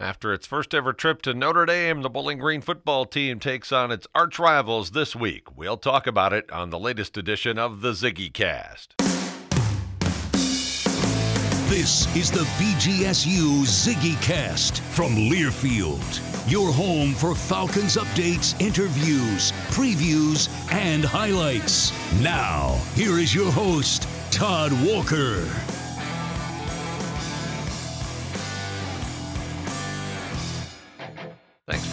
After its first ever trip to Notre Dame, the Bowling Green football team takes on its arch rivals this week. We'll talk about it on the latest edition of the Ziggy Cast. This is the BGSU Ziggy Cast from Learfield, your home for Falcons updates, interviews, previews, and highlights. Now, here is your host, Todd Walker.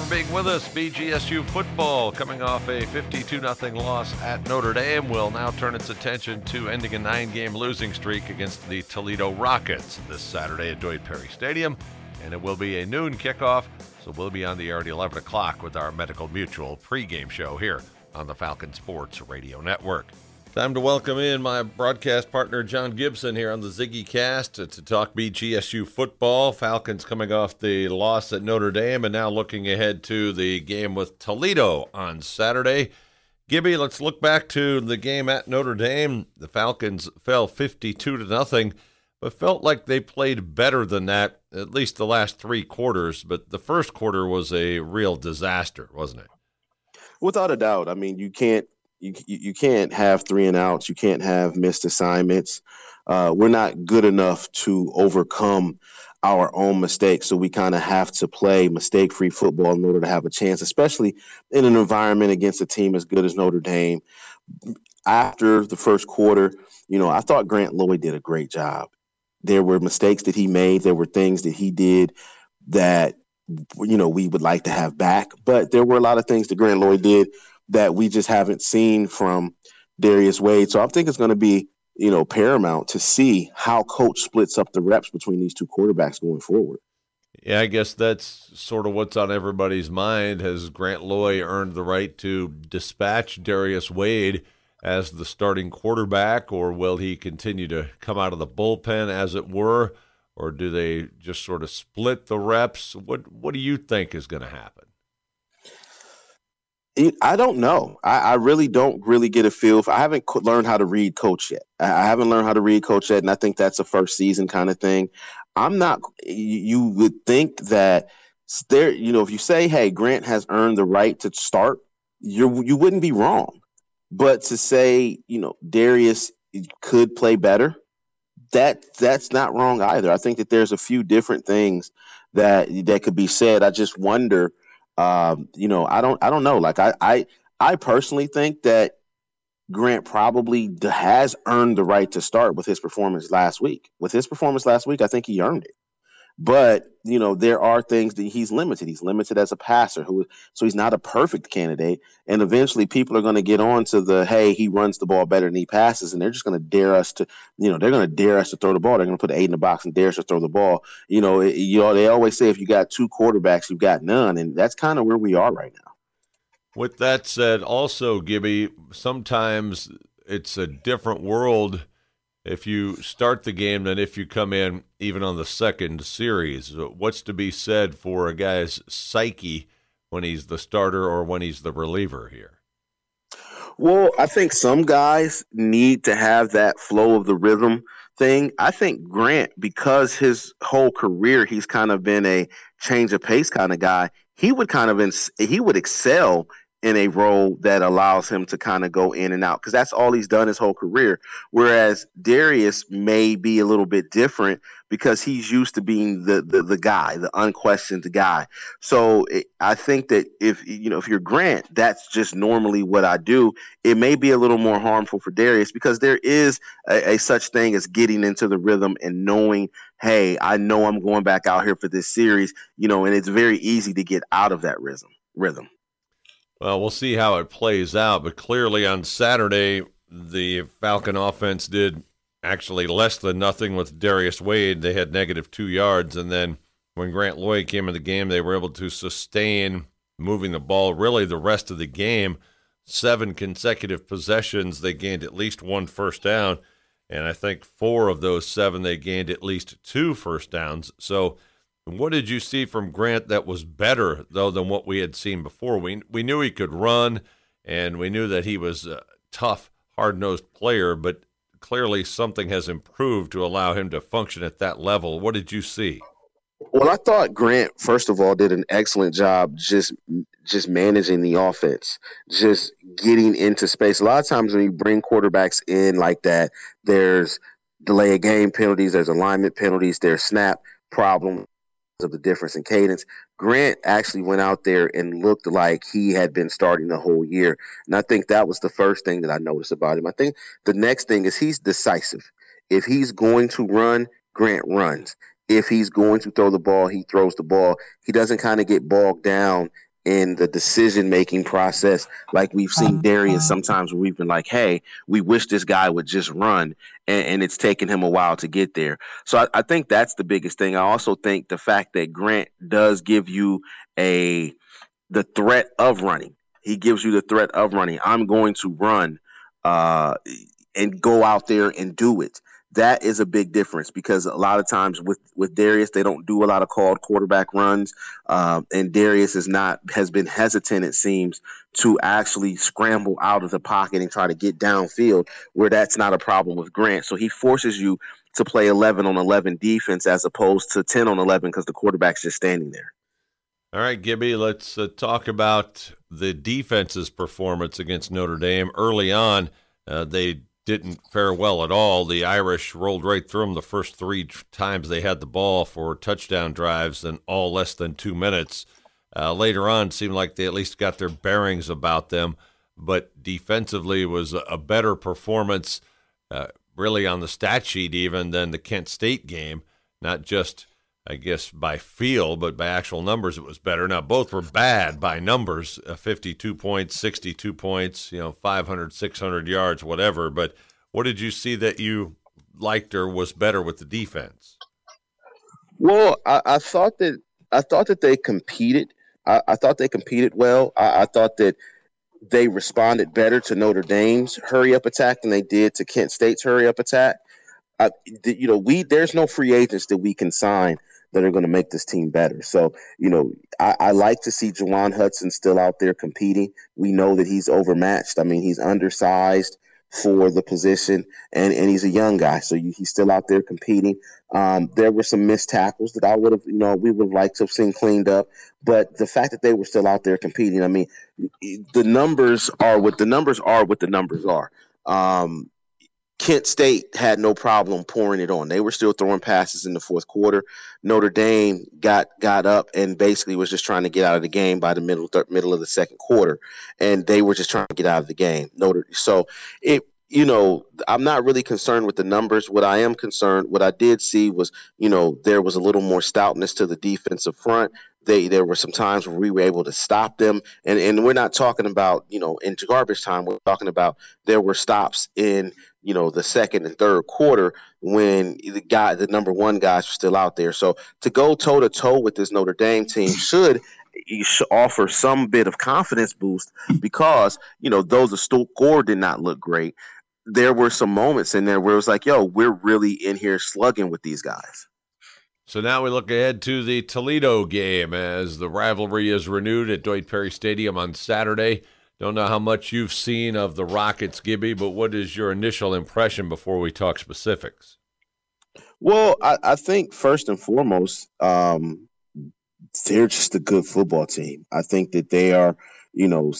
For being with us. BGSU football coming off a 52 0 loss at Notre Dame will now turn its attention to ending a nine game losing streak against the Toledo Rockets this Saturday at Doyt Perry Stadium. And it will be a noon kickoff, so we'll be on the air at 11 o'clock with our Medical Mutual pregame show here on the Falcon Sports Radio Network. Time to welcome in my broadcast partner, John Gibson, here on the Ziggy Cast to, to, talk BGSU football. Falcons coming off the loss at Notre Dame and now looking ahead to the game with Toledo on Saturday. Gibby, let's look back to the game at Notre Dame. The Falcons fell 52 to nothing, but felt like they played better than that, at least the last three quarters. But the first quarter was a real disaster, wasn't it? Without a doubt. I mean, you can't you, you can't have three and outs. You can't have missed assignments. Uh, we're not good enough to overcome our own mistakes. So we kind of have to play mistake free football in order to have a chance, especially in an environment against a team as good as Notre Dame. After the first quarter, you know, I thought Grant Loy did a great job. There were mistakes that he made, there were things that he did that, you know, we would like to have back. But there were a lot of things that Grant Loy did that we just haven't seen from Darius Wade. So I think it's going to be, you know, paramount to see how coach splits up the reps between these two quarterbacks going forward. Yeah, I guess that's sort of what's on everybody's mind. Has Grant Loy earned the right to dispatch Darius Wade as the starting quarterback, or will he continue to come out of the bullpen, as it were, or do they just sort of split the reps? What What do you think is going to happen? I don't know. I, I, really don't really get a feel. For, I haven't co- learned how to read coach yet. I haven't learned how to read coach yet, and I think that's a first season kind of thing. I'm not. You would think that there. You know, if you say, "Hey, Grant has earned the right to start," you you wouldn't be wrong. But to say, you know, Darius could play better, that that's not wrong either. I think that there's a few different things that that could be said. I just wonder um, you know, I don't, I don't know. Like I, I, I personally think that Grant probably has earned the right to start with his performance last week. With his performance last week, I think he earned it. But you know, there are things that he's limited. He's limited as a passer, who so he's not a perfect candidate. And eventually, people are going to get on to the hey, he runs the ball better than he passes, and they're just going to dare us to, you know, they're going to dare us to throw the ball. They're going to put eight in the box and dare us to throw the ball. You know, it, you know, they always say if you got two quarterbacks, you've got none, and that's kind of where we are right now. With that said, also Gibby, sometimes it's a different world if you start the game than if you come in even on the second series. What's to be said for a guy's psyche when he's the starter or when he's the reliever here? Well, I think some guys need to have that flow of the rhythm thing. I think Grant, because his whole career he's kind of been a change of pace kind of guy, he would kind of ins- he would excel in a role that allows him to kind of go in and out because that's all he's done his whole career. Whereas Darius may be a little bit different because he's used to being the the, the guy, the unquestioned guy. So it, I think that if you know if you're Grant, that's just normally what I do. It may be a little more harmful for Darius because there is a, a such thing as getting into the rhythm and knowing, hey, I know I'm going back out here for this series, you know, and it's very easy to get out of that rhythm rhythm. Well, we'll see how it plays out, but clearly on Saturday, the Falcon offense did actually less than nothing with Darius Wade. They had negative two yards, and then when Grant Loy came in the game, they were able to sustain moving the ball really the rest of the game. Seven consecutive possessions, they gained at least one first down, and I think four of those seven, they gained at least two first downs. So, what did you see from Grant that was better though than what we had seen before? We we knew he could run, and we knew that he was a tough, hard nosed player, but clearly something has improved to allow him to function at that level. What did you see? Well, I thought Grant, first of all, did an excellent job just just managing the offense, just getting into space. A lot of times when you bring quarterbacks in like that, there's delay of game penalties, there's alignment penalties, there's snap problems of the difference in cadence. Grant actually went out there and looked like he had been starting the whole year. And I think that was the first thing that I noticed about him. I think the next thing is he's decisive. If he's going to run, Grant runs. If he's going to throw the ball, he throws the ball. He doesn't kind of get bogged down in the decision making process like we've seen Darius sometimes where we've been like, hey, we wish this guy would just run and, and it's taken him a while to get there. So I, I, think that's the biggest thing. I also think the fact that Grant does give you a the threat of running. He gives you the threat of running. I'm going to run uh, and go out there and do it that is a big difference because a lot of times with with Darius they don't do a lot of called quarterback runs, um, and Darius is not has been hesitant it seems to actually scramble out of the pocket and try to get downfield where that's not a problem with Grant. So he forces you to play 11 on 11 defense as opposed to 10 on 11 because the quarterback's just standing there. All right, Gibby, let's uh, talk about the defense's performance against Notre Dame early on. Uh, they didn't fare well at all. The Irish rolled right through them the first three times they had the ball for touchdown drives, and all less than two minutes. Uh, later on, seemed like they at least got their bearings about them, but defensively was a better performance, uh, really on the stat sheet even than the Kent State game. Not just I guess by feel, but by actual numbers, it was better. Now, both were bad by numbers uh, 52 points, 62 points, you know, 500, 600 yards, whatever. But what did you see that you liked or was better with the defense? Well, I, I thought that I thought that they competed. I, I thought they competed well. I, I, thought that they responded better to Notre Dame's hurry up attack than they did to Kent State's hurry up attack. you know, we there's no free agents that we can sign that are going to make this team better. So, you know, I, I like to see Juwan Hudson still out there competing. We know that he's overmatched. I mean, he's undersized for the position, and, and he's a young guy, so you, he's still out there competing. Um, there were some missed tackles that I would have, you know, we would have liked to have seen cleaned up, but the fact that they were still out there competing, I mean, the numbers are what the numbers are. What the numbers are. Um, Kent State had no problem pouring it on. They were still throwing passes in the fourth quarter. Notre Dame got got up and basically was just trying to get out of the game by the middle th- middle of the second quarter, and they were just trying to get out of the game. Notre so it you know I'm not really concerned with the numbers. What I am concerned, what I did see was you know there was a little more stoutness to the defensive front. They there were some times where we were able to stop them, and and we're not talking about you know in garbage time. We're talking about there were stops in you know the second and third quarter when the guy the number one guys were still out there so to go toe to toe with this notre dame team should offer some bit of confidence boost because you know though the score did not look great there were some moments in there where it was like yo we're really in here slugging with these guys so now we look ahead to the Toledo game as the rivalry is renewed at Doyt Perry Stadium on Saturday. Don't know how much you've seen of the Rockets, Gibby, but what is your initial impression before we talk specifics? Well, I, I think first and foremost, um, they're just a good football team. I think that they are, you know,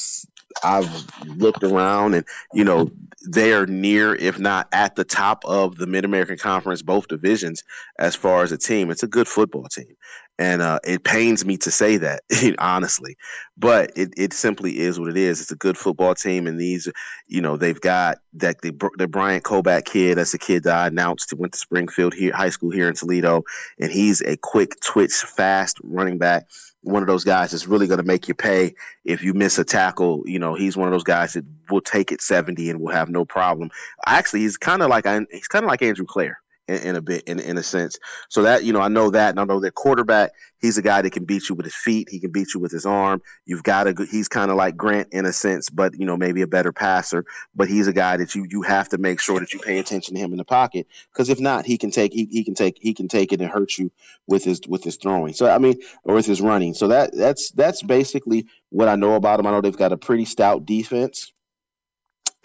I've looked around and, you know, they are near, if not at the top of the Mid American Conference, both divisions, as far as a team. It's a good football team. And uh, it pains me to say that, honestly, but it, it simply is what it is. It's a good football team. And these, you know, they've got that the, the Bryant Koback kid. That's a kid that I announced went to Springfield here, high school here in Toledo. And he's a quick twitch, fast running back one of those guys that's really going to make you pay if you miss a tackle. You know, he's one of those guys that will take it 70 and will have no problem. Actually, he's kind of like he's kind of like Andrew Clair in, in, a bit, in, in a sense. So that, you know, I know that, and I know that quarterback, he's a guy that can beat you with his feet. He can beat you with his arm. You've got a, he's kind of like Grant in a sense, but, you know, maybe a better passer. But he's a guy that you, you have to make sure that you pay attention to him in the pocket. Cause if not, he can take, he, he can take, he can take it and hurt you with his, with his throwing. So, I mean, or with his running. So that, that's, that's basically what I know about him. I know they've got a pretty stout defense.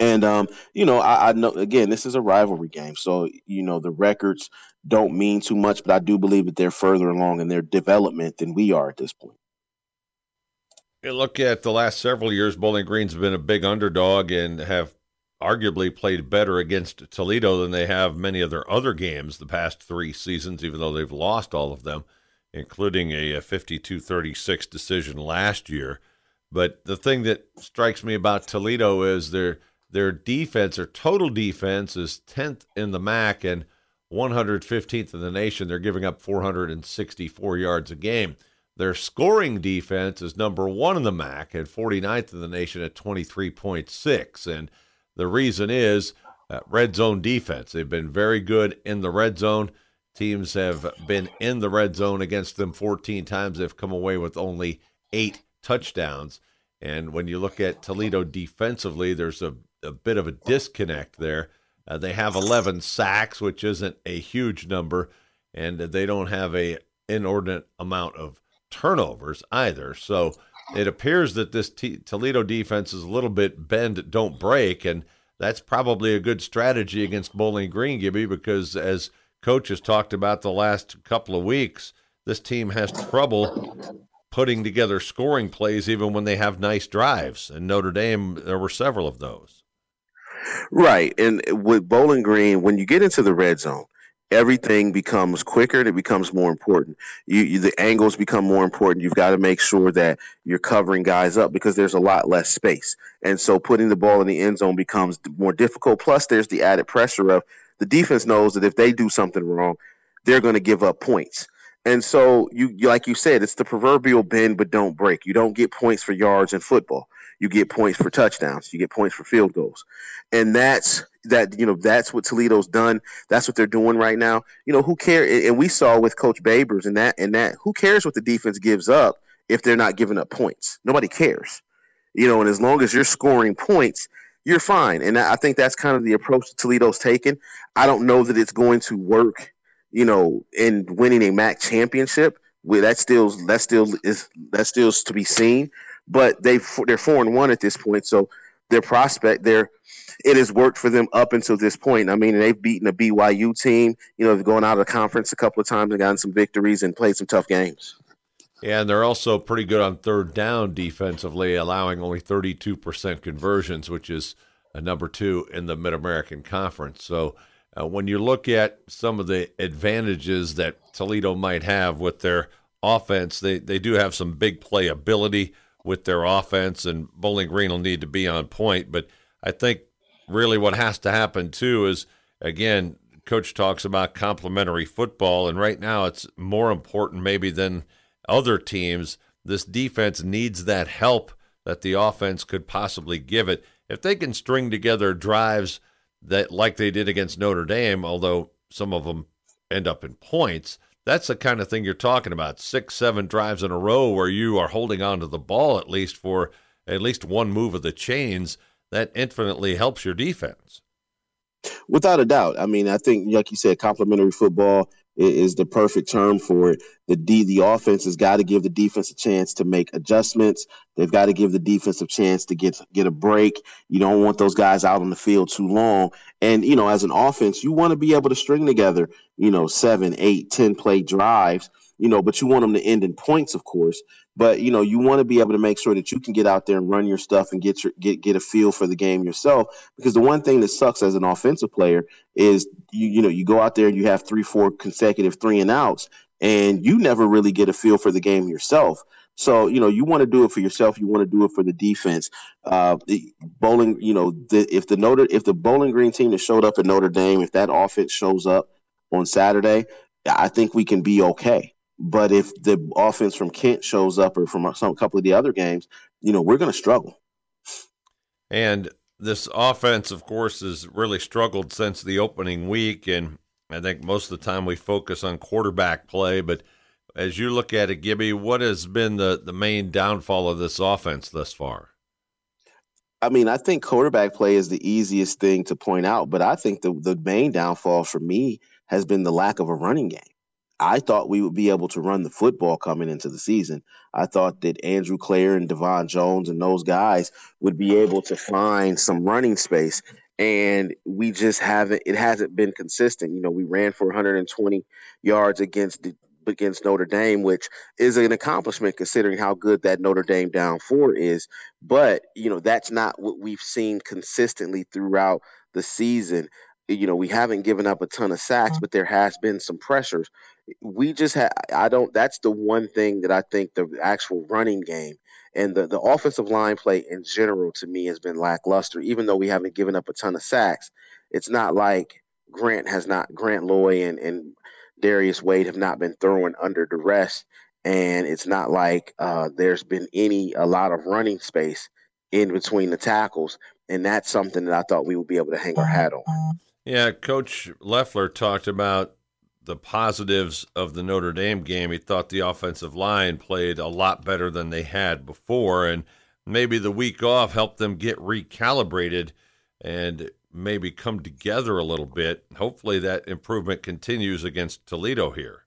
And um, you know, I, I, know again, this is a rivalry game, so you know the records don't mean too much, but I do believe that they're further along in their development than we are at this point. Look at the last several years, Bowling Green's been a big underdog and have arguably played better against Toledo than they have many of their other games the past three seasons, even though they've lost all of them, including a 52 36 decision last year. But the thing that strikes me about Toledo is they're their defense, their total defense, is 10th in the MAC and 115th in the nation. They're giving up 464 yards a game. Their scoring defense is number one in the MAC and 49th in the nation at 23.6. And the reason is uh, red zone defense. They've been very good in the red zone. Teams have been in the red zone against them 14 times. They've come away with only eight touchdowns. And when you look at Toledo defensively, there's a a bit of a disconnect there. Uh, they have 11 sacks, which isn't a huge number, and they don't have a inordinate amount of turnovers either. So it appears that this T- Toledo defense is a little bit bend, don't break, and that's probably a good strategy against Bowling Green, Gibby, because as coach has talked about the last couple of weeks, this team has trouble putting together scoring plays even when they have nice drives. And Notre Dame, there were several of those. Right. And with Bowling Green, when you get into the red zone, everything becomes quicker and it becomes more important. You, you, the angles become more important. You've got to make sure that you're covering guys up because there's a lot less space. And so putting the ball in the end zone becomes more difficult. Plus there's the added pressure of the defense knows that if they do something wrong, they're going to give up points. And so you like you said, it's the proverbial bend but don't break. You don't get points for yards in football you get points for touchdowns, you get points for field goals. And that's that, you know, that's what Toledo's done. That's what they're doing right now. You know, who cares? And we saw with Coach Babers and that and that, who cares what the defense gives up if they're not giving up points? Nobody cares. You know, and as long as you're scoring points, you're fine. And I think that's kind of the approach that Toledo's taken. I don't know that it's going to work, you know, in winning a MAC championship. That still that still is that still to be seen but they they're four and one at this point, so their prospect there it has worked for them up until this point. I mean, they've beaten a BYU team. You know, they've gone out of the conference a couple of times and gotten some victories and played some tough games. Yeah, and they're also pretty good on third down defensively, allowing only 32% conversions, which is a number two in the Mid American Conference. So uh, when you look at some of the advantages that Toledo might have with their offense, they, they do have some big playability with their offense, and Bowling Green will need to be on point. But I think really what has to happen too is again, coach talks about complementary football, and right now it's more important maybe than other teams. This defense needs that help that the offense could possibly give it. If they can string together drives that like they did against Notre Dame, although some of them end up in points, that's the kind of thing you're talking about. Six, seven drives in a row where you are holding on to the ball at least for at least one move of the chains. That infinitely helps your defense. Without a doubt. I mean, I think, like you said, complementary football. Is the perfect term for it. The D, the offense has got to give the defense a chance to make adjustments. They've got to give the defense a chance to get get a break. You don't want those guys out on the field too long. And you know, as an offense, you want to be able to string together, you know, seven, eight, ten play drives. You know, but you want them to end in points, of course. But you know, you want to be able to make sure that you can get out there and run your stuff and get your get get a feel for the game yourself. Because the one thing that sucks as an offensive player is you you know you go out there and you have three four consecutive three and outs, and you never really get a feel for the game yourself. So you know you want to do it for yourself. You want to do it for the defense. Uh, bowling, you know, the, if the Notre if the Bowling Green team that showed up at Notre Dame, if that offense shows up on Saturday, I think we can be okay. But if the offense from Kent shows up or from some couple of the other games, you know, we're going to struggle. And this offense, of course, has really struggled since the opening week. And I think most of the time we focus on quarterback play. But as you look at it, Gibby, what has been the, the main downfall of this offense thus far? I mean, I think quarterback play is the easiest thing to point out, but I think the, the main downfall for me has been the lack of a running game. I thought we would be able to run the football coming into the season. I thought that Andrew Clair and Devon Jones and those guys would be able to find some running space. And we just haven't, it hasn't been consistent. You know, we ran for 120 yards against the, against Notre Dame, which is an accomplishment considering how good that Notre Dame down four is. But, you know, that's not what we've seen consistently throughout the season. You know, we haven't given up a ton of sacks, mm-hmm. but there has been some pressures we just had I don't that's the one thing that I think the actual running game and the, the offensive line play in general to me has been lackluster, even though we haven't given up a ton of sacks. It's not like Grant has not Grant Loy and, and Darius Wade have not been throwing under duress. And it's not like uh, there's been any a lot of running space in between the tackles. And that's something that I thought we would be able to hang our mm-hmm. hat on. Mm-hmm. Yeah, Coach Loeffler talked about the positives of the Notre Dame game. He thought the offensive line played a lot better than they had before, and maybe the week off helped them get recalibrated and maybe come together a little bit. Hopefully, that improvement continues against Toledo here.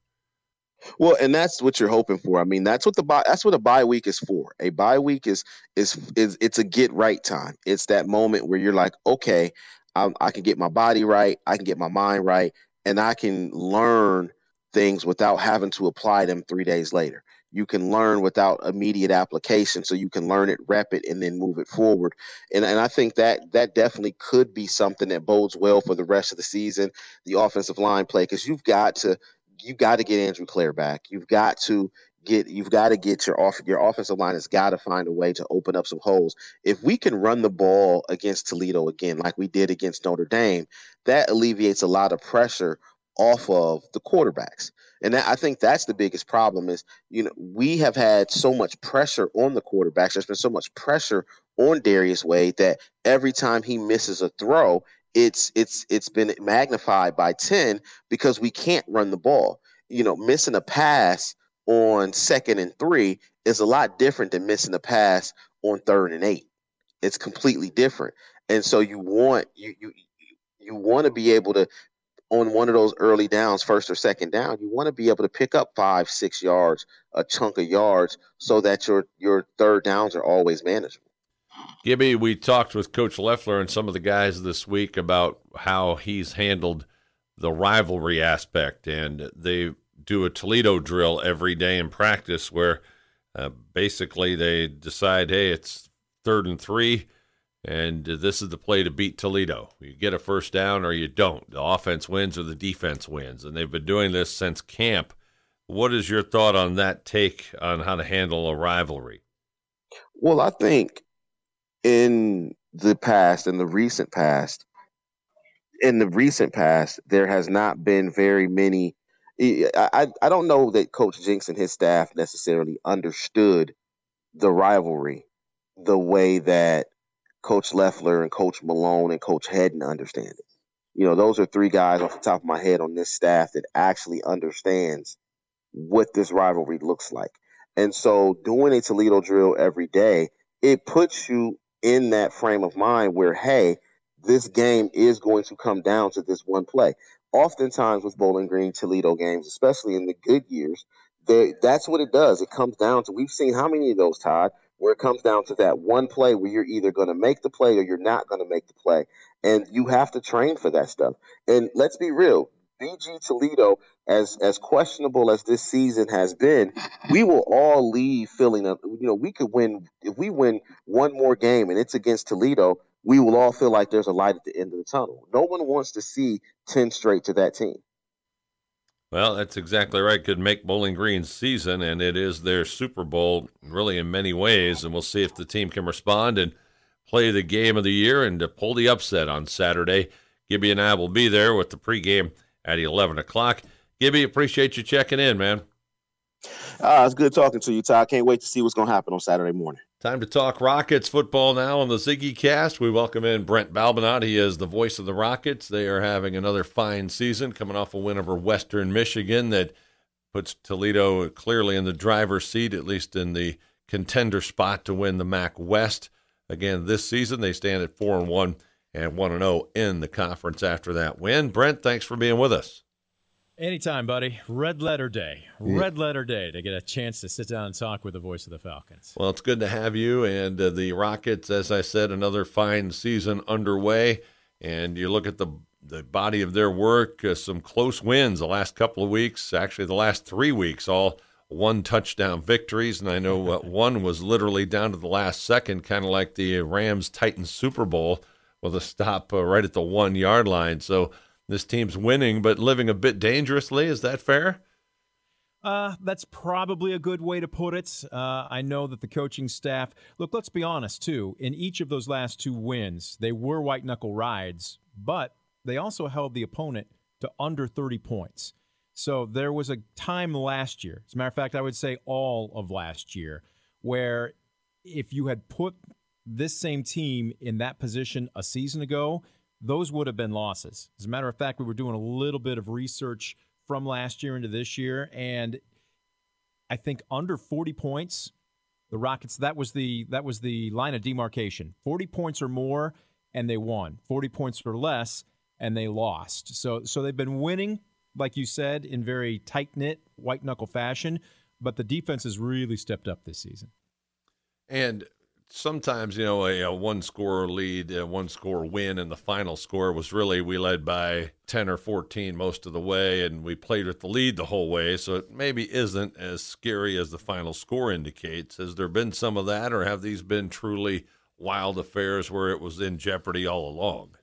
Well, and that's what you're hoping for. I mean, that's what the bye, that's what a bye week is for. A bye week is is is it's a get right time. It's that moment where you're like, okay, I, I can get my body right, I can get my mind right, and I can learn things without having to apply them three days later. You can learn without immediate application, so you can learn it, rep it, and then move it forward. And and I think that that definitely could be something that bodes well for the rest of the season, the offensive line play, because you've got to you've got to get Andrew Clair back. You've got to get you've got to get your off your offensive line has got to find a way to open up some holes. If we can run the ball against Toledo again, like we did against Notre Dame, that alleviates a lot of pressure off of the quarterbacks. And that, I think that's the biggest problem is, you know, we have had so much pressure on the quarterbacks. There's been so much pressure on Darius Wade that every time he misses a throw, it's it's it's been magnified by 10 because we can't run the ball. You know, missing a pass on second and three is a lot different than missing a pass on third and eight. It's completely different. And so you want you you you want to be able to on one of those early downs, first or second down, you want to be able to pick up five, six yards, a chunk of yards, so that your your third downs are always manageable. Gibby, we talked with Coach Loeffler and some of the guys this week about how he's handled the rivalry aspect, and they do a Toledo drill every day in practice where uh, basically they decide, hey, it's third and three, and this is the play to beat Toledo. You get a first down or you don't. The offense wins or the defense wins. And they've been doing this since camp. What is your thought on that take on how to handle a rivalry? Well, I think in the past, in the recent past, in the recent past, there has not been very many I, I don't know that Coach Jinks and his staff necessarily understood the rivalry the way that Coach Loeffler and Coach Malone and Coach Hedden understand it. You know, those are three guys off the top of my head on this staff that actually understands what this rivalry looks like. And so doing a Toledo drill every day, it puts you in that frame of mind where, hey, this game is going to come down to this one play. Oftentimes with Bowling Green Toledo games, especially in the good years, they, that's what it does. It comes down to we've seen how many of those, Todd, where it comes down to that one play where you're either going to make the play or you're not going to make the play. And you have to train for that stuff. And let's be real, BG Toledo, as as questionable as this season has been, we will all leave feeling you know we could win if we win one more game and it's against Toledo. We will all feel like there's a light at the end of the tunnel. No one wants to see ten straight to that team. Well, that's exactly right. Could make Bowling Green's season, and it is their Super Bowl, really, in many ways. And we'll see if the team can respond and play the game of the year and to pull the upset on Saturday. Gibby and I will be there with the pregame at 11 o'clock. Gibby, appreciate you checking in, man. Uh, it's good talking to you, Todd. Can't wait to see what's going to happen on Saturday morning. Time to talk Rockets football now on the Ziggy Cast. We welcome in Brent Balbinot. He is the voice of the Rockets. They are having another fine season, coming off a win over Western Michigan that puts Toledo clearly in the driver's seat, at least in the contender spot to win the MAC West. Again, this season they stand at four and one and 1 and 0 in the conference after that win. Brent, thanks for being with us. Anytime, buddy. Red letter day. Red letter day to get a chance to sit down and talk with the voice of the Falcons. Well, it's good to have you. And uh, the Rockets, as I said, another fine season underway. And you look at the the body of their work, uh, some close wins the last couple of weeks, actually, the last three weeks, all one touchdown victories. And I know uh, one was literally down to the last second, kind of like the Rams Titans Super Bowl with a stop uh, right at the one yard line. So this team's winning, but living a bit dangerously. Is that fair? Uh, that's probably a good way to put it. Uh, I know that the coaching staff, look, let's be honest, too. In each of those last two wins, they were white knuckle rides, but they also held the opponent to under 30 points. So there was a time last year, as a matter of fact, I would say all of last year, where if you had put this same team in that position a season ago, those would have been losses. As a matter of fact, we were doing a little bit of research from last year into this year, and I think under 40 points, the Rockets that was the that was the line of demarcation. 40 points or more, and they won. 40 points or less, and they lost. So so they've been winning, like you said, in very tight knit white knuckle fashion, but the defense has really stepped up this season. And sometimes you know a, a one score lead, a one score win, and the final score was really we led by ten or fourteen most of the way, and we played with the lead the whole way. So it maybe isn't as scary as the final score indicates. Has there been some of that, or have these been truly wild affairs where it was in jeopardy all along?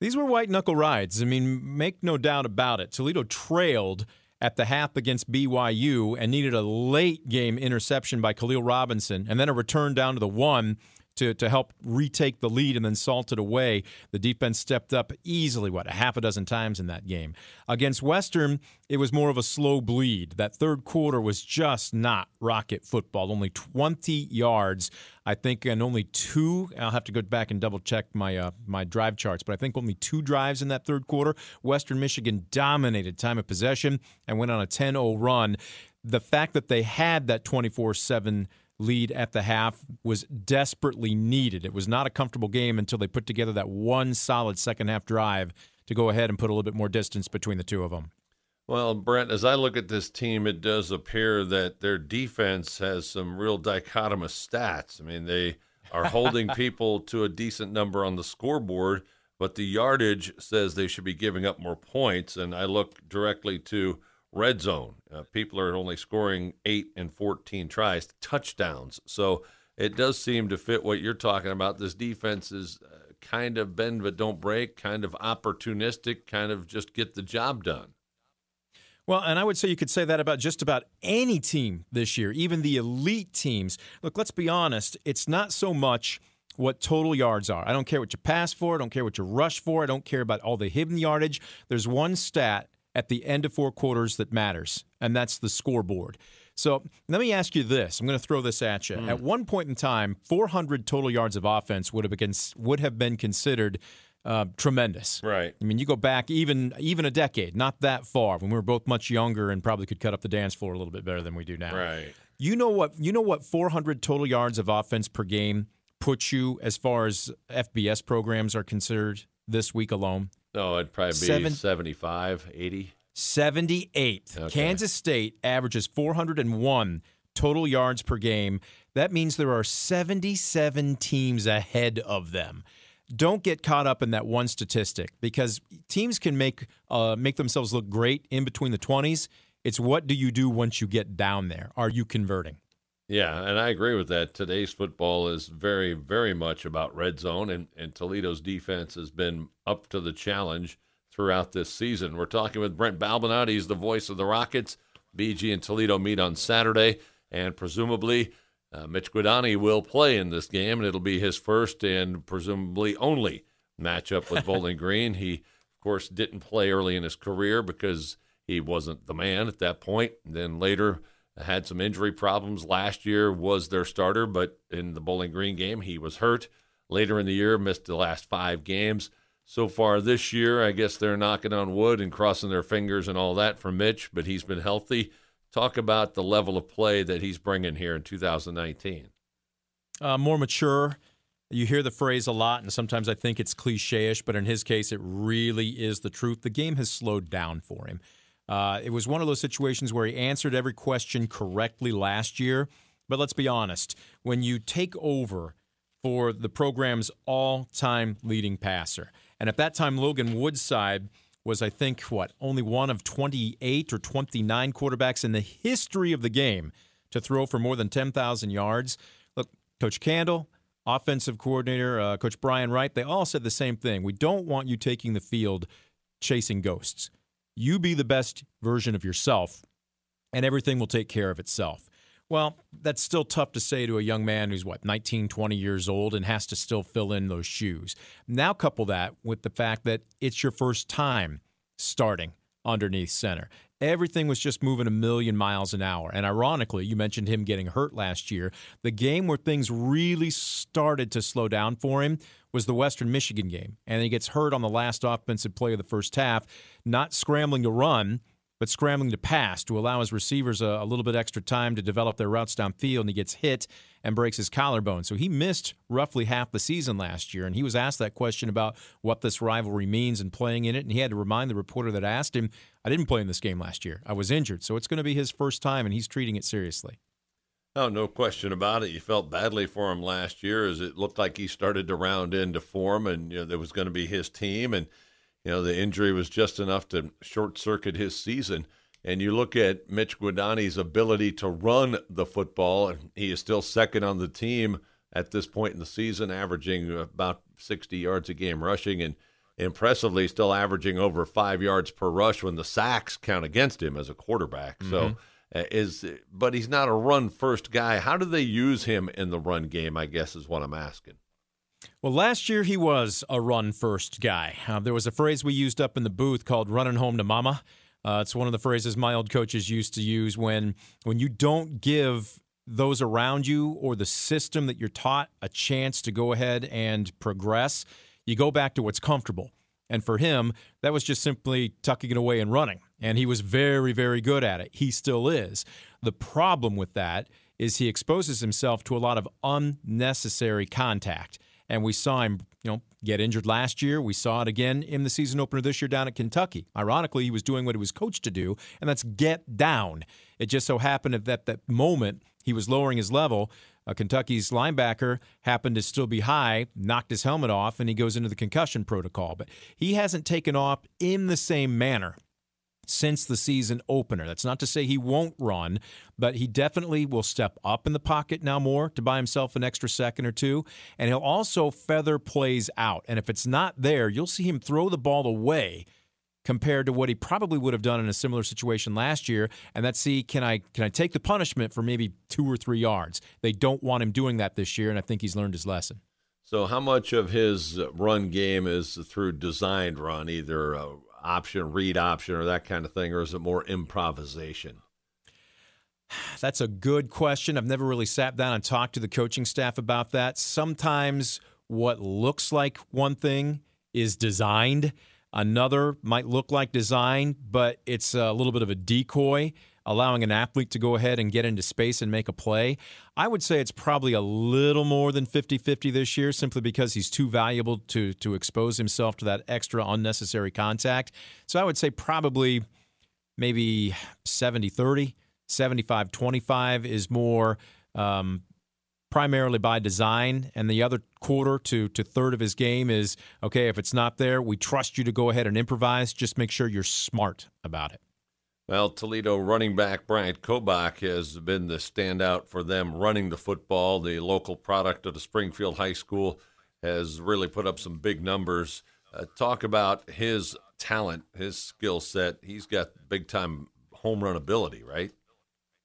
These were white knuckle rides. I mean, make no doubt about it. Toledo trailed at the half against BYU and needed a late game interception by Khalil Robinson and then a return down to the one to, to help retake the lead and then salt it away. The defense stepped up easily, what, a half a dozen times in that game. Against Western, it was more of a slow bleed. That third quarter was just not rocket football. Only 20 yards, I think, and only two. I'll have to go back and double check my uh, my drive charts, but I think only two drives in that third quarter. Western Michigan dominated time of possession and went on a 10 0 run. The fact that they had that 24 7 lead at the half was desperately needed. It was not a comfortable game until they put together that one solid second half drive to go ahead and put a little bit more distance between the two of them. Well, Brent, as I look at this team, it does appear that their defense has some real dichotomous stats. I mean, they are holding people to a decent number on the scoreboard, but the yardage says they should be giving up more points. And I look directly to red zone. Uh, people are only scoring eight and 14 tries, touchdowns. So it does seem to fit what you're talking about. This defense is uh, kind of bend but don't break, kind of opportunistic, kind of just get the job done. Well, and I would say you could say that about just about any team this year, even the elite teams. Look, let's be honest, it's not so much what total yards are. I don't care what you pass for, I don't care what you rush for, I don't care about all the hidden yardage. There's one stat at the end of four quarters that matters, and that's the scoreboard. So let me ask you this. I'm going to throw this at you. Mm. At one point in time, 400 total yards of offense would have been, would have been considered uh, tremendous. Right. I mean, you go back even even a decade, not that far, when we were both much younger and probably could cut up the dance floor a little bit better than we do now. Right. You know what? You know what? 400 total yards of offense per game puts you as far as FBS programs are considered this week alone? No, it'd probably be Seven- 75, 80. 78th. Okay. Kansas State averages 401 total yards per game. That means there are 77 teams ahead of them. Don't get caught up in that one statistic because teams can make uh, make themselves look great in between the 20s. It's what do you do once you get down there? Are you converting? Yeah, and I agree with that. Today's football is very, very much about red zone, and, and Toledo's defense has been up to the challenge throughout this season. We're talking with Brent Balbinot. He's the voice of the Rockets. BG and Toledo meet on Saturday, and presumably uh, Mitch Guadagni will play in this game, and it'll be his first and presumably only matchup with Bowling Green. He, of course, didn't play early in his career because he wasn't the man at that point. And then later had some injury problems. Last year was their starter, but in the Bowling Green game, he was hurt. Later in the year, missed the last five games. So far this year, I guess they're knocking on wood and crossing their fingers and all that for Mitch, but he's been healthy. Talk about the level of play that he's bringing here in 2019. uh, more mature. You hear the phrase a lot, and sometimes I think it's cliche ish, but in his case, it really is the truth. The game has slowed down for him. Uh, it was one of those situations where he answered every question correctly last year. But let's be honest, when you take over for the program's all time leading passer, and at that time, Logan Woodside was, I think, what, only one of 28 or 29 quarterbacks in the history of the game to throw for more than 10,000 yards. Look, Coach Candle, offensive coordinator, uh, Coach Brian Wright, they all said the same thing. We don't want you taking the field chasing ghosts. You be the best version of yourself, and everything will take care of itself. Well, that's still tough to say to a young man who's what, 19, 20 years old and has to still fill in those shoes. Now, couple that with the fact that it's your first time starting underneath center. Everything was just moving a million miles an hour. And ironically, you mentioned him getting hurt last year. The game where things really started to slow down for him was the Western Michigan game. And he gets hurt on the last offensive play of the first half, not scrambling to run, but scrambling to pass to allow his receivers a, a little bit extra time to develop their routes downfield. And he gets hit and breaks his collarbone. So he missed roughly half the season last year. And he was asked that question about what this rivalry means and playing in it. And he had to remind the reporter that asked him, I didn't play in this game last year. I was injured. So it's going to be his first time, and he's treating it seriously. Oh, no question about it. You felt badly for him last year as it looked like he started to round into form and you know there was going to be his team and you know the injury was just enough to short circuit his season. And you look at Mitch Guadagni's ability to run the football, and he is still second on the team at this point in the season, averaging about 60 yards a game rushing and impressively still averaging over five yards per rush when the sacks count against him as a quarterback. So uh, is but he's not a run first guy. How do they use him in the run game? I guess is what I'm asking. Well, last year he was a run first guy. Uh, there was a phrase we used up in the booth called running home to mama. Uh, it's one of the phrases my old coaches used to use when when you don't give those around you or the system that you're taught a chance to go ahead and progress, you go back to what's comfortable. And for him, that was just simply tucking it away and running. And he was very, very good at it. He still is. The problem with that is he exposes himself to a lot of unnecessary contact. And we saw him, you know, get injured last year. We saw it again in the season opener this year down at Kentucky. Ironically, he was doing what he was coached to do, and that's get down. It just so happened at that, that moment he was lowering his level. Uh, Kentucky's linebacker happened to still be high, knocked his helmet off, and he goes into the concussion protocol. But he hasn't taken off in the same manner since the season opener. That's not to say he won't run, but he definitely will step up in the pocket now more to buy himself an extra second or two. And he'll also feather plays out. And if it's not there, you'll see him throw the ball away compared to what he probably would have done in a similar situation last year and that's see can I can I take the punishment for maybe 2 or 3 yards. They don't want him doing that this year and I think he's learned his lesson. So, how much of his run game is through designed run, either uh, option, read option, or that kind of thing, or is it more improvisation? That's a good question. I've never really sat down and talked to the coaching staff about that. Sometimes what looks like one thing is designed. Another might look like design, but it's a little bit of a decoy. Allowing an athlete to go ahead and get into space and make a play. I would say it's probably a little more than 50 50 this year simply because he's too valuable to, to expose himself to that extra unnecessary contact. So I would say probably maybe 70 30. 75 25 is more um, primarily by design, and the other quarter to, to third of his game is okay, if it's not there, we trust you to go ahead and improvise. Just make sure you're smart about it. Well, Toledo running back Bryant Koback has been the standout for them running the football. The local product of the Springfield High School has really put up some big numbers. Uh, talk about his talent, his skill set. He's got big time home run ability, right?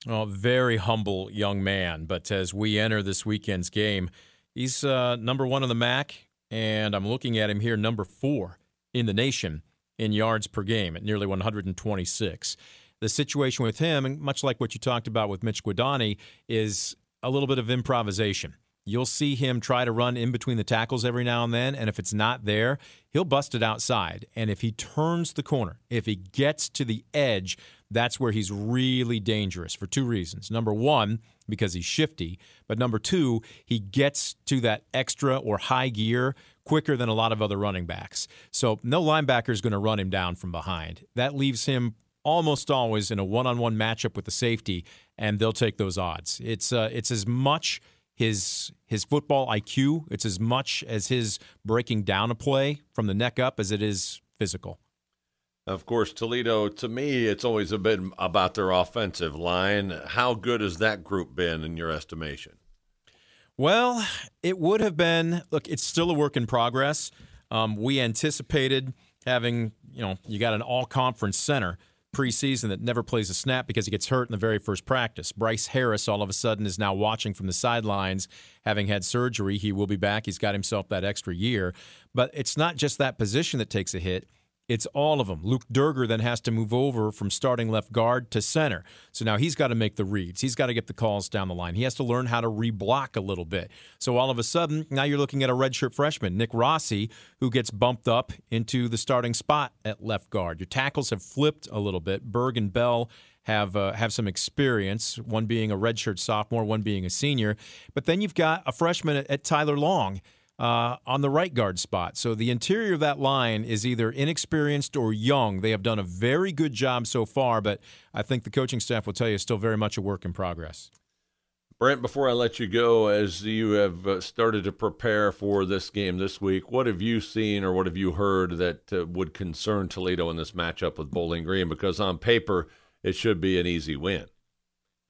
Oh, very humble young man. But as we enter this weekend's game, he's uh, number one on the MAC, and I'm looking at him here, number four in the nation in yards per game at nearly 126. The situation with him, and much like what you talked about with Mitch Guadagni, is a little bit of improvisation. You'll see him try to run in between the tackles every now and then, and if it's not there, he'll bust it outside. And if he turns the corner, if he gets to the edge, that's where he's really dangerous for two reasons. Number one, because he's shifty, but number two, he gets to that extra or high gear quicker than a lot of other running backs. So no linebacker is going to run him down from behind. That leaves him almost always in a one-on-one matchup with the safety, and they'll take those odds. It's uh, it's as much his his football IQ, it's as much as his breaking down a play from the neck up as it is physical. Of course, Toledo, to me, it's always a bit about their offensive line. How good has that group been in your estimation? Well, it would have been, look, it's still a work in progress. Um, we anticipated having, you know, you got an all conference center preseason that never plays a snap because he gets hurt in the very first practice. Bryce Harris, all of a sudden, is now watching from the sidelines, having had surgery. He will be back. He's got himself that extra year. But it's not just that position that takes a hit it's all of them. Luke Durger then has to move over from starting left guard to center. So now he's got to make the reads. He's got to get the calls down the line. He has to learn how to reblock a little bit. So all of a sudden, now you're looking at a redshirt freshman, Nick Rossi, who gets bumped up into the starting spot at left guard. Your tackles have flipped a little bit. Berg and Bell have uh, have some experience. One being a redshirt sophomore, one being a senior. But then you've got a freshman at, at Tyler Long uh, on the right guard spot. So the interior of that line is either inexperienced or young. They have done a very good job so far, but I think the coaching staff will tell you it's still very much a work in progress. Brent, before I let you go, as you have uh, started to prepare for this game this week, what have you seen or what have you heard that uh, would concern Toledo in this matchup with Bowling Green? Because on paper, it should be an easy win.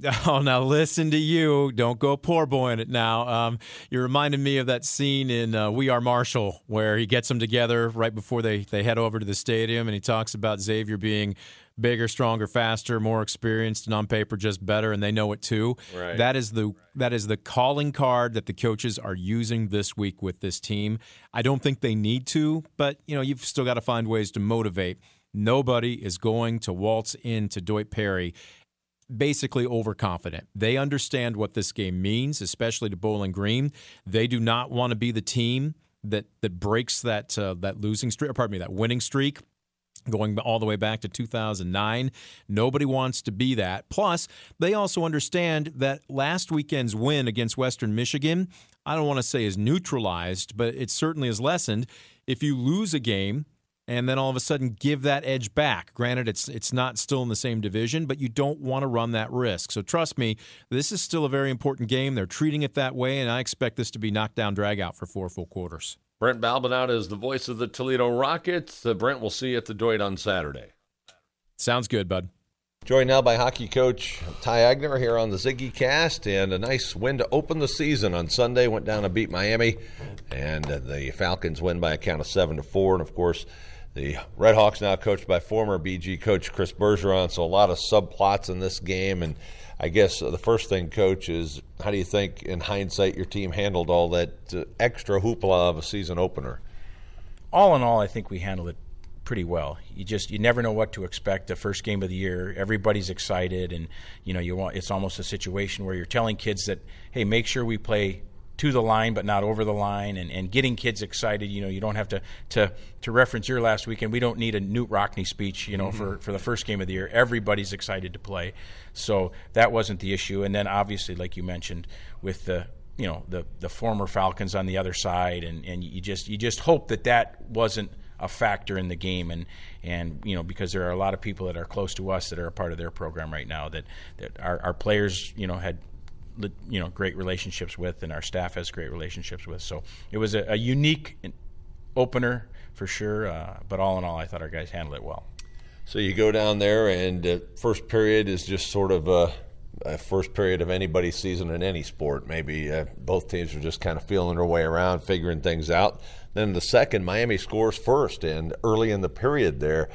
Oh, now listen to you. Don't go poor boy boying it now. Um, you reminded me of that scene in uh, We Are Marshall where he gets them together right before they, they head over to the stadium and he talks about Xavier being bigger, stronger, faster, more experienced, and on paper just better, and they know it too. Right. That is the that is the calling card that the coaches are using this week with this team. I don't think they need to, but you know you've still got to find ways to motivate. Nobody is going to waltz into Doyt Perry basically overconfident. They understand what this game means, especially to Bowling Green. They do not want to be the team that that breaks that uh, that losing streak, pardon me, that winning streak. Going all the way back to 2009. Nobody wants to be that. Plus, they also understand that last weekend's win against Western Michigan, I don't want to say is neutralized, but it certainly is lessened. If you lose a game and then all of a sudden give that edge back. Granted, it's it's not still in the same division, but you don't want to run that risk. So trust me, this is still a very important game. They're treating it that way, and I expect this to be knockdown drag out for four full quarters. Brent Balbinot is the voice of the Toledo Rockets. Uh, Brent, we'll see you at the Doyt on Saturday. Sounds good, bud. Joined now by hockey coach Ty Eigner here on the Ziggy Cast, and a nice win to open the season on Sunday. Went down to beat Miami, and uh, the Falcons win by a count of seven to four. And of course, the Red Hawks now coached by former BG coach Chris Bergeron, so a lot of subplots in this game. And I guess the first thing, coach, is how do you think, in hindsight, your team handled all that uh, extra hoopla of a season opener? All in all, I think we handled it pretty well. You just you never know what to expect. The first game of the year, everybody's excited, and you know you want it's almost a situation where you're telling kids that, hey, make sure we play to the line but not over the line, and, and getting kids excited. You know, you don't have to to to reference your last weekend. We don't need a Knute Rockne speech. You know, mm-hmm. for for the first game of the year, everybody's excited to play. So that wasn't the issue. And then obviously, like you mentioned, with the you know the the former Falcons on the other side, and, and you just you just hope that that wasn't a factor in the game, and and you know because there are a lot of people that are close to us that are a part of their program right now that that our, our players you know had you know great relationships with, and our staff has great relationships with. So it was a, a unique opener for sure, uh, but all in all, I thought our guys handled it well. So you go down there, and uh, first period is just sort of a uh, first period of anybody's season in any sport. Maybe uh, both teams are just kind of feeling their way around, figuring things out. Then the second, Miami scores first, and early in the period there,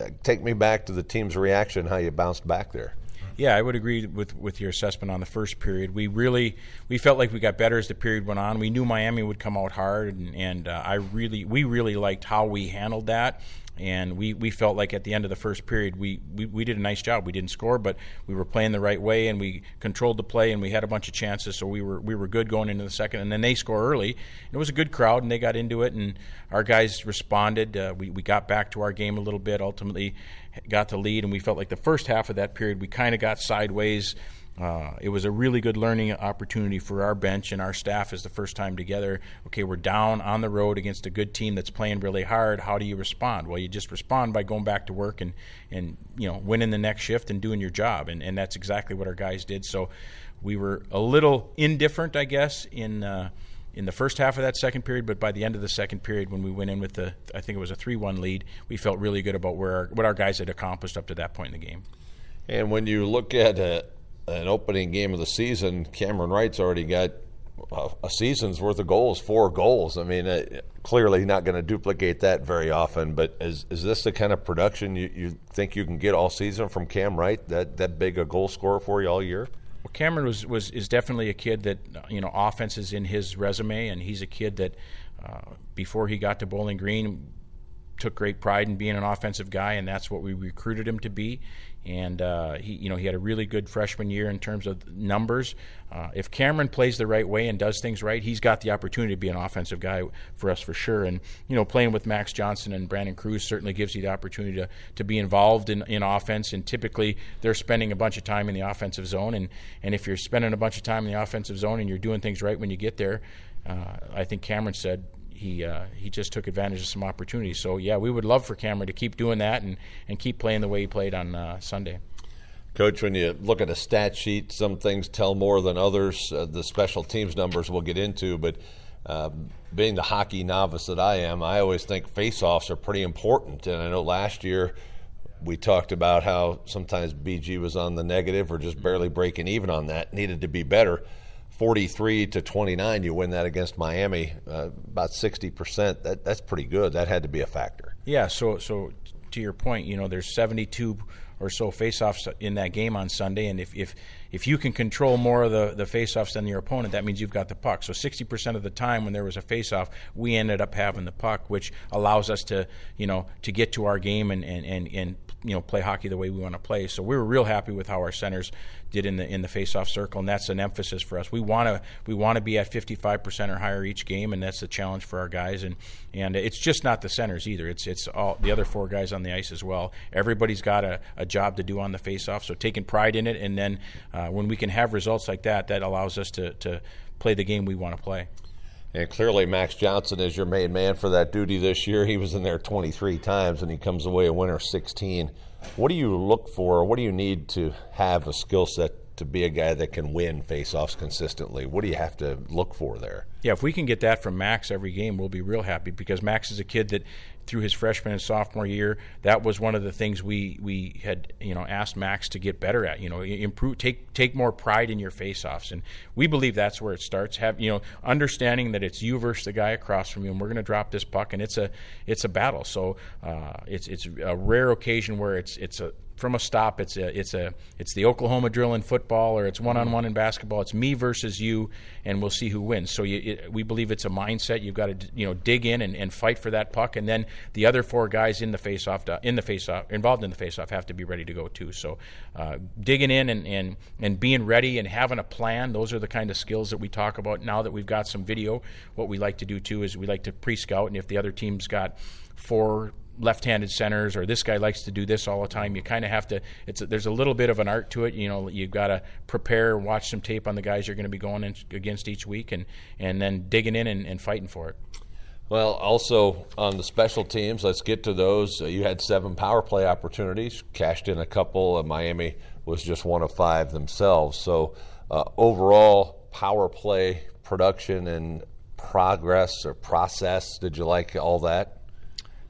uh, take me back to the team's reaction, how you bounced back there. Yeah, I would agree with with your assessment on the first period. We really we felt like we got better as the period went on. We knew Miami would come out hard, and, and uh, I really we really liked how we handled that and we, we felt like at the end of the first period we, we, we did a nice job. We didn't score, but we were playing the right way and we controlled the play and we had a bunch of chances, so we were we were good going into the second. And then they score early. And it was a good crowd and they got into it and our guys responded. Uh, we we got back to our game a little bit. Ultimately, got the lead and we felt like the first half of that period we kind of got sideways. Uh, it was a really good learning opportunity for our bench and our staff as the first time together. Okay, we're down on the road against a good team that's playing really hard. How do you respond? Well, you just respond by going back to work and, and you know winning the next shift and doing your job, and, and that's exactly what our guys did. So we were a little indifferent, I guess, in uh, in the first half of that second period, but by the end of the second period, when we went in with the I think it was a three-one lead, we felt really good about where our, what our guys had accomplished up to that point in the game. And when you look at uh, an opening game of the season, Cameron Wright's already got a season's worth of goals, four goals. I mean, uh, clearly not going to duplicate that very often. But is is this the kind of production you, you think you can get all season from Cam Wright? That that big a goal scorer for you all year? Well, Cameron was, was is definitely a kid that you know offense is in his resume, and he's a kid that uh, before he got to Bowling Green took great pride in being an offensive guy, and that's what we recruited him to be and uh, he, you know, he had a really good freshman year in terms of numbers. Uh, if Cameron plays the right way and does things right, he's got the opportunity to be an offensive guy for us for sure. And you know, playing with Max Johnson and Brandon Kruse certainly gives you the opportunity to, to be involved in, in offense. And typically, they're spending a bunch of time in the offensive zone. And and if you're spending a bunch of time in the offensive zone and you're doing things right when you get there, uh, I think Cameron said he uh, he just took advantage of some opportunities. So yeah, we would love for Cameron to keep doing that and, and keep playing the way he played on uh, Sunday. Coach, when you look at a stat sheet, some things tell more than others. Uh, the special teams numbers we'll get into, but uh, being the hockey novice that I am, I always think faceoffs are pretty important. And I know last year we talked about how sometimes BG was on the negative or just barely breaking even on that, needed to be better. 43 to 29, you win that against Miami, uh, about 60%. That, that's pretty good. That had to be a factor. Yeah, so, so to your point, you know, there's 72 or so faceoffs in that game on Sunday, and if, if, if you can control more of the, the faceoffs than your opponent, that means you've got the puck. So 60% of the time when there was a faceoff, we ended up having the puck, which allows us to, you know, to get to our game and, and, and, and you know play hockey the way we want to play. So we were real happy with how our centers did in the in the faceoff circle, and that's an emphasis for us. We want to we want to be at 55% or higher each game, and that's the challenge for our guys. And and it's just not the centers either. It's it's all the other four guys on the ice as well. Everybody's got a, a job to do on the faceoff, so taking pride in it, and then uh, when we can have results like that, that allows us to to play the game we want to play. And clearly, Max Johnson is your main man for that duty this year. He was in there 23 times, and he comes away a winner 16. What do you look for? What do you need to have a skill set to be a guy that can win faceoffs consistently? What do you have to look for there? Yeah, if we can get that from Max every game, we'll be real happy because Max is a kid that through his freshman and sophomore year, that was one of the things we we had you know asked Max to get better at. You know, improve, take take more pride in your faceoffs, and we believe that's where it starts. Have you know understanding that it's you versus the guy across from you, and we're going to drop this puck, and it's a it's a battle. So uh, it's it's a rare occasion where it's it's a from a stop. It's a it's a it's the Oklahoma drill in football, or it's one on one in basketball. It's me versus you, and we'll see who wins. So you, it, we believe it's a mindset. You've got to you know dig in and, and fight for that puck, and then the other four guys in the face off in the face off involved in the face off have to be ready to go too. So uh, digging in and, and and being ready and having a plan. Those are the kind of skills that we talk about now that we've got some video. What we like to do too is we like to pre scout, and if the other team's got four left-handed centers or this guy likes to do this all the time you kind of have to it's a, there's a little bit of an art to it you know you've got to prepare watch some tape on the guys you're going to be going in, against each week and and then digging in and, and, fighting for it. Well also on the special teams let's get to those. You had seven power play opportunities cashed in a couple and miami was just one of five themselves. So uh, overall power play production and progress or process did you like all that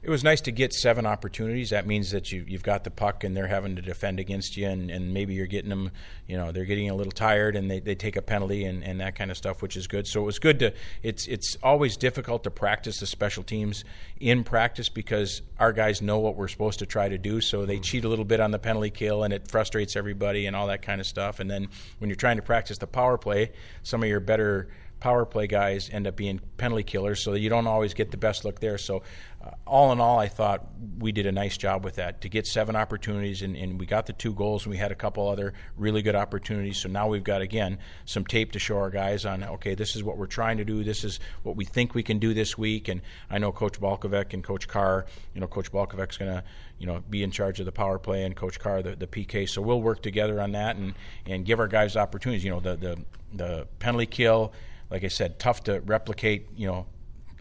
it was nice to get seven opportunities. That means that you, you've got the puck and they're having to defend against you, and, and maybe you're getting them, you know, they're getting a little tired and they, they take a penalty and, and that kind of stuff, which is good. So it was good to, it's, it's always difficult to practice the special teams in practice because our guys know what we're supposed to try to do. So they mm-hmm. cheat a little bit on the penalty kill and it frustrates everybody and all that kind of stuff. And then when you're trying to practice the power play, some of your better power play guys end up being penalty killers, so you don't always get the best look there. So, uh, all in all, I thought we did a nice job with that to get seven opportunities, and, and, we got the two goals, and we had a couple other really good opportunities. So now we've got again some tape to show our guys on. Okay, this is what we're trying to do. This is what we think we can do this week. And I know Coach Balkovec and Coach Carr. You know, Coach Balkovec's going to you know be in charge of the power play, and Coach Carr the, the PK. So we'll work together on that and and give our guys opportunities. You know, the the the penalty kill like I said, tough to replicate, you know,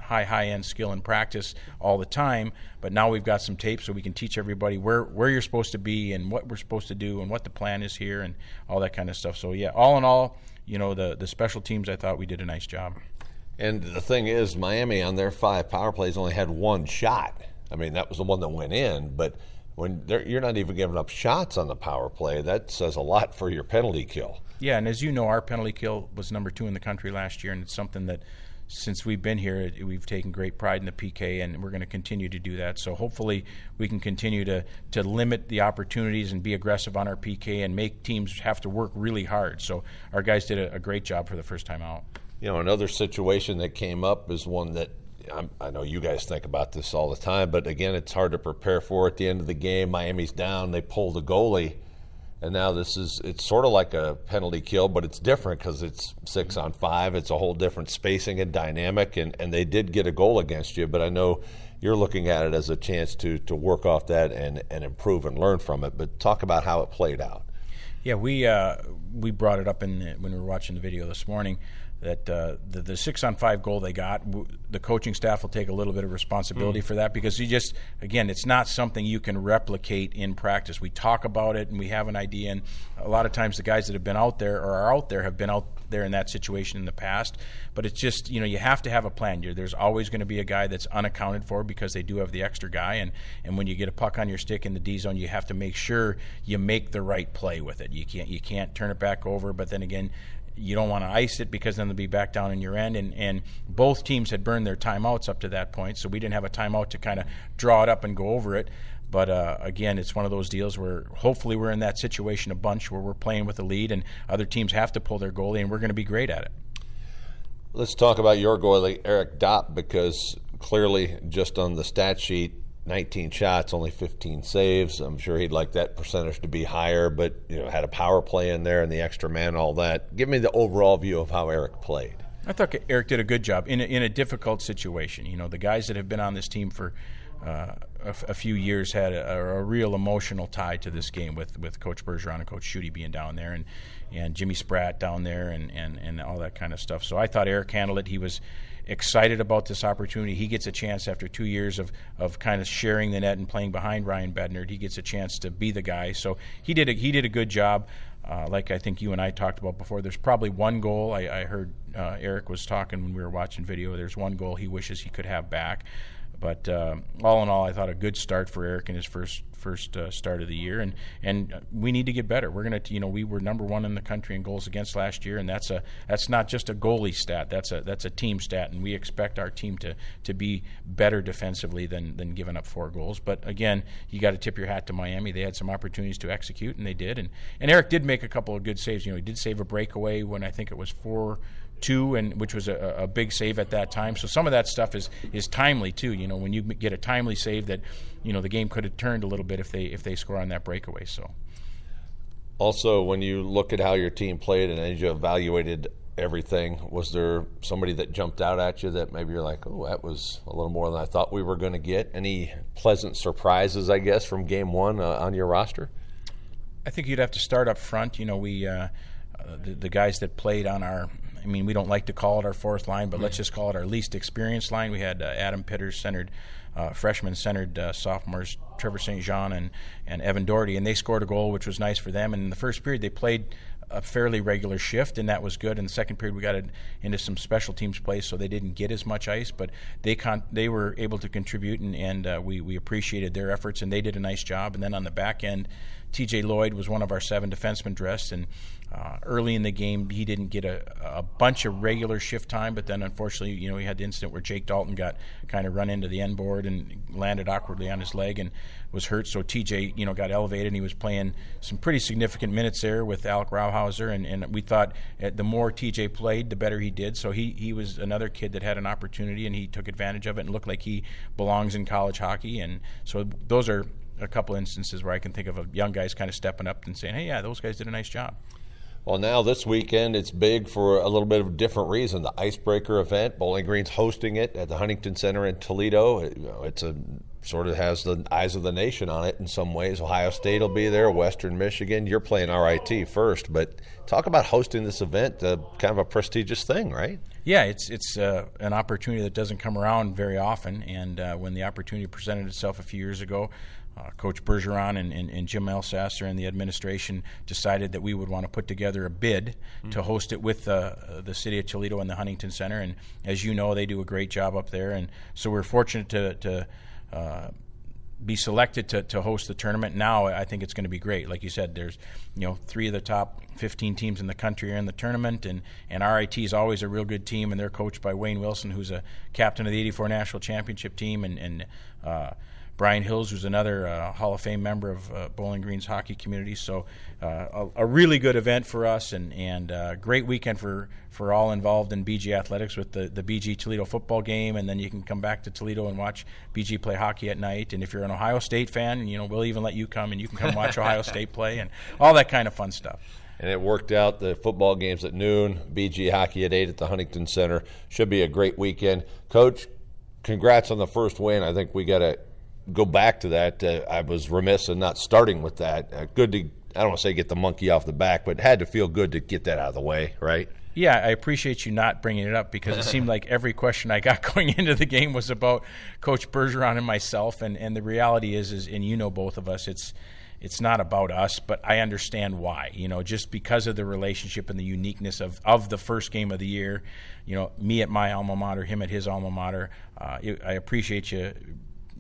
high high end skill and practice all the time. But now we've got some tape, so we can teach everybody where where you're supposed to be and what we're supposed to do and what the plan is here and all that kind of stuff. So yeah, all in all, you know, the the special teams, I thought we did a nice job. And the thing is, Miami on their five power plays only had one shot. I mean, that was the one that went in, but when you're not even giving up shots on the power play, that says a lot for your penalty kill. Yeah, and as you know, our penalty kill was number two in the country last year, and it's something that since we've been here, we've taken great pride in the PK, and we're going to continue to do that. So hopefully, we can continue to to limit the opportunities and be aggressive on our PK and make teams have to work really hard. So our guys did a, a great job for the first time out. You know, another situation that came up is one that I'm, i know you guys think about this all the time, but again, it's hard to prepare for. At the end of the game, Miami's down. They pull the goalie and now this is it's sort of like a penalty kill, but it's different because it's six on five. It's a whole different spacing and dynamic, and, and they did get a goal against you, but I know you're looking at it as a chance to to work off that and, and improve and learn from it. But talk about how it played out. Yeah, we uh, we brought it up in the, when we were watching the video this morning that uh, the, the six on five goal they got, the coaching staff will take a little bit of responsibility mm. for that because you just, again, it's not something you can replicate in practice. We talk about it and we have an idea, and a lot of times the guys that have been out there or are out there have been out there in that situation in the past. But it's just, you know, you have to have a plan. You're, there's always going to be a guy that's unaccounted for because they do have the extra guy, and, and when you get a puck on your stick in the D zone, you have to make sure you make the right play with it. You can't you can't turn it back over, but then again, you don't want to ice it because then they'll be back down in your end. And, and both teams had burned their timeouts up to that point, so we didn't have a timeout to kind of draw it up and go over it. But uh, again, it's one of those deals where hopefully we're in that situation a bunch where we're playing with a lead and other teams have to pull their goalie, and we're going to be great at it. Let's talk about your goalie, Eric Dop, because clearly, just on the stat sheet, 19 shots, only 15 saves. I'm sure he'd like that percentage to be higher, but you know, had a power play in there and the extra man, all that. Give me the overall view of how Eric played. I thought Eric did a good job in a, in a difficult situation. You know, the guys that have been on this team for uh, a, few years had a, a, real emotional tie to this game with, with Coach Bergeron and Coach Schutte being down there and, and Jimmy Spratt down there and, and, and all that kind of stuff. So I thought Eric handled it. He was excited about this opportunity. He gets a chance after two years of, of kind of sharing the net and playing behind Ryan Bednard. He gets a chance to be the guy. So he did a, he did a good job. Uh, like I think you and I talked about before, there's probably one goal. I, I heard uh, Erik was talking when we were watching video. There's one goal he wishes he could have back. But uh, all in all, I thought a good start for Eric in his first first uh, start of the year, and and we need to get better. We're gonna, you know, we were number one in the country in goals against last year, and that's a that's not just a goalie stat. That's a that's a team stat, and we expect our team to to be better defensively than than giving up four goals. But again, you got to tip your hat to Miami. They had some opportunities to execute, and they did. And and Eric did make a couple of good saves. You know, he did save a breakaway when I think it was four two, and which was a, a, big save at that time. So some of that stuff is is timely too. You know, when you get a timely save, that you know the game could have turned a little bit if they if they score on that breakaway. So. Also, when you look at how your team played and as you evaluated everything, was there somebody that jumped out at you that maybe you're like, oh, that was a little more than I thought we were going to get? Any pleasant surprises, I guess, from game one uh, on your roster? I think you'd have to start up front. You know, we uh, uh, the, the, guys that played on our I mean, we don't like to call it our fourth line, but let's just call it our least experienced line. We had uh, Adam Pitters centered, uh, freshman centered uh, sophomores, Trevor St. Jean and, and Evan Doherty, and they scored a goal, which was nice for them. And in the first period, they played a fairly regular shift, and that was good. In the second period, we got into some special teams play, so they didn't get as much ice, but they con- they were able to contribute, and, and uh, we we appreciated their efforts, and they did a nice job. And then on the back end, T.J. Lloyd was one of our seven defensemen dressed, and uh, early in the game, he didn't get a, a, bunch of regular shift time, but then unfortunately, you know, he had the incident where Jake Dalton got kind of run into the end board and landed awkwardly on his leg and was hurt. So TJ, you know, got elevated and he was playing some pretty significant minutes there with Alec Rauhauser. And, and we thought the more TJ played, the better he did. So he, he was another kid that had an opportunity and he took advantage of it and looked like he belongs in college hockey. And so those are a couple instances where I can think of a young guys kind of stepping up and saying, hey, yeah, those guys did a nice job. Well, now this weekend it's big for a little bit of a different reason. The Icebreaker event, Bowling Green's hosting it at the Huntington Center in Toledo. It, you know, it's a sort of has the eyes of the nation on it in some ways. Ohio State will be there, Western Michigan. You're playing RIT first, but talk about hosting this event, uh, kind of a prestigious thing, right? Yeah, it's it's uh, an opportunity that doesn't come around very often, and uh, when the opportunity presented itself a few years ago, uh, Coach Bergeron and, and, and, Jim Elsasser and the administration decided that we would want to put together a bid mm-hmm. to host it with uh, the city of Toledo and the Huntington Center. And as you know, they do a great job up there. And so we're fortunate to, to uh, be selected to, to host the tournament. Now I think it's going to be great. Like you said, there's you know three of the top 15 teams in the country are in the tournament, and and RIT is always a real good team, and they're coached by Wayne Wilson, who's a captain of the '84 national championship team, and and uh, Brian Hills, who's another uh, Hall of Fame member of uh, Bowling Green's hockey community. So, uh, a, a, really good event for us, and and uh, great weekend for, for all involved in BG athletics with the, the BG Toledo football game, and then you can come back to Toledo and watch BG play hockey at night. And if you're an Ohio State fan, you know we'll even let you come and you can come watch Ohio State play and all that kind of fun stuff and it worked out. The football games at noon, BG hockey at eight at the Huntington Center. Should be a great weekend. Coach, congrats on the first win. I think we got to go back to that. Uh, I was remiss in not starting with that. Uh, good to, I don't want to say get the monkey off the back, but had to feel good to get that out of the way, right? Yeah, I appreciate you not bringing it up because it seemed like every question I got going into the game was about Coach Bergeron and myself. And, and the reality is, is, and you know both of us, it's it's not about us, but I understand why. You know, just because of the relationship and the uniqueness of, of the first game of the year. You know, me at my alma mater, him at his alma mater. Uh, I appreciate you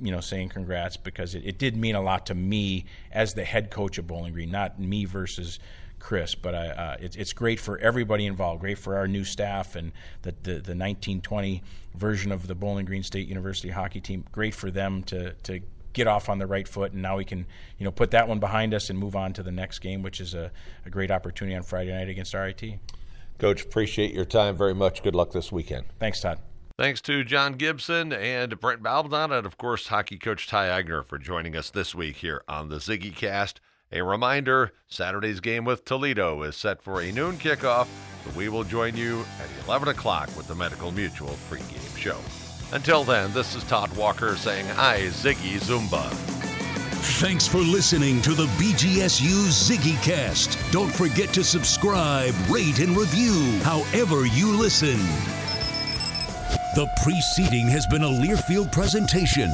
you know, saying congrats because it, it, did mean a lot to me as the head coach of Bowling Green, not me versus Chris. But I, uh, it, it's great for everybody involved, great for our new staff and the, the, the 1920 version of the Bowling Green State University hockey team. Great for them to, to get off on the right foot, and now we can, you know, put that one behind us and move on to the next game, which is a, a great opportunity on Friday night against RIT. Coach, appreciate your time very much. Good luck this weekend. Thanks, Todd. Thanks to John Gibson and Brent Balbinot, and of course, hockey coach Ty Eigner for joining us this week here on the Ziggy Cast. A reminder Saturday's game with Toledo is set for a noon kickoff, but we will join you at 11 o'clock with the Medical Mutual pregame show. Until then, this is Todd Walker saying, hi, Ziggy Zoomba. Thanks for listening to the BGSU Ziggy Cast. Don't forget to subscribe, rate, and review however you listen. The preceding has been a Learfield presentation.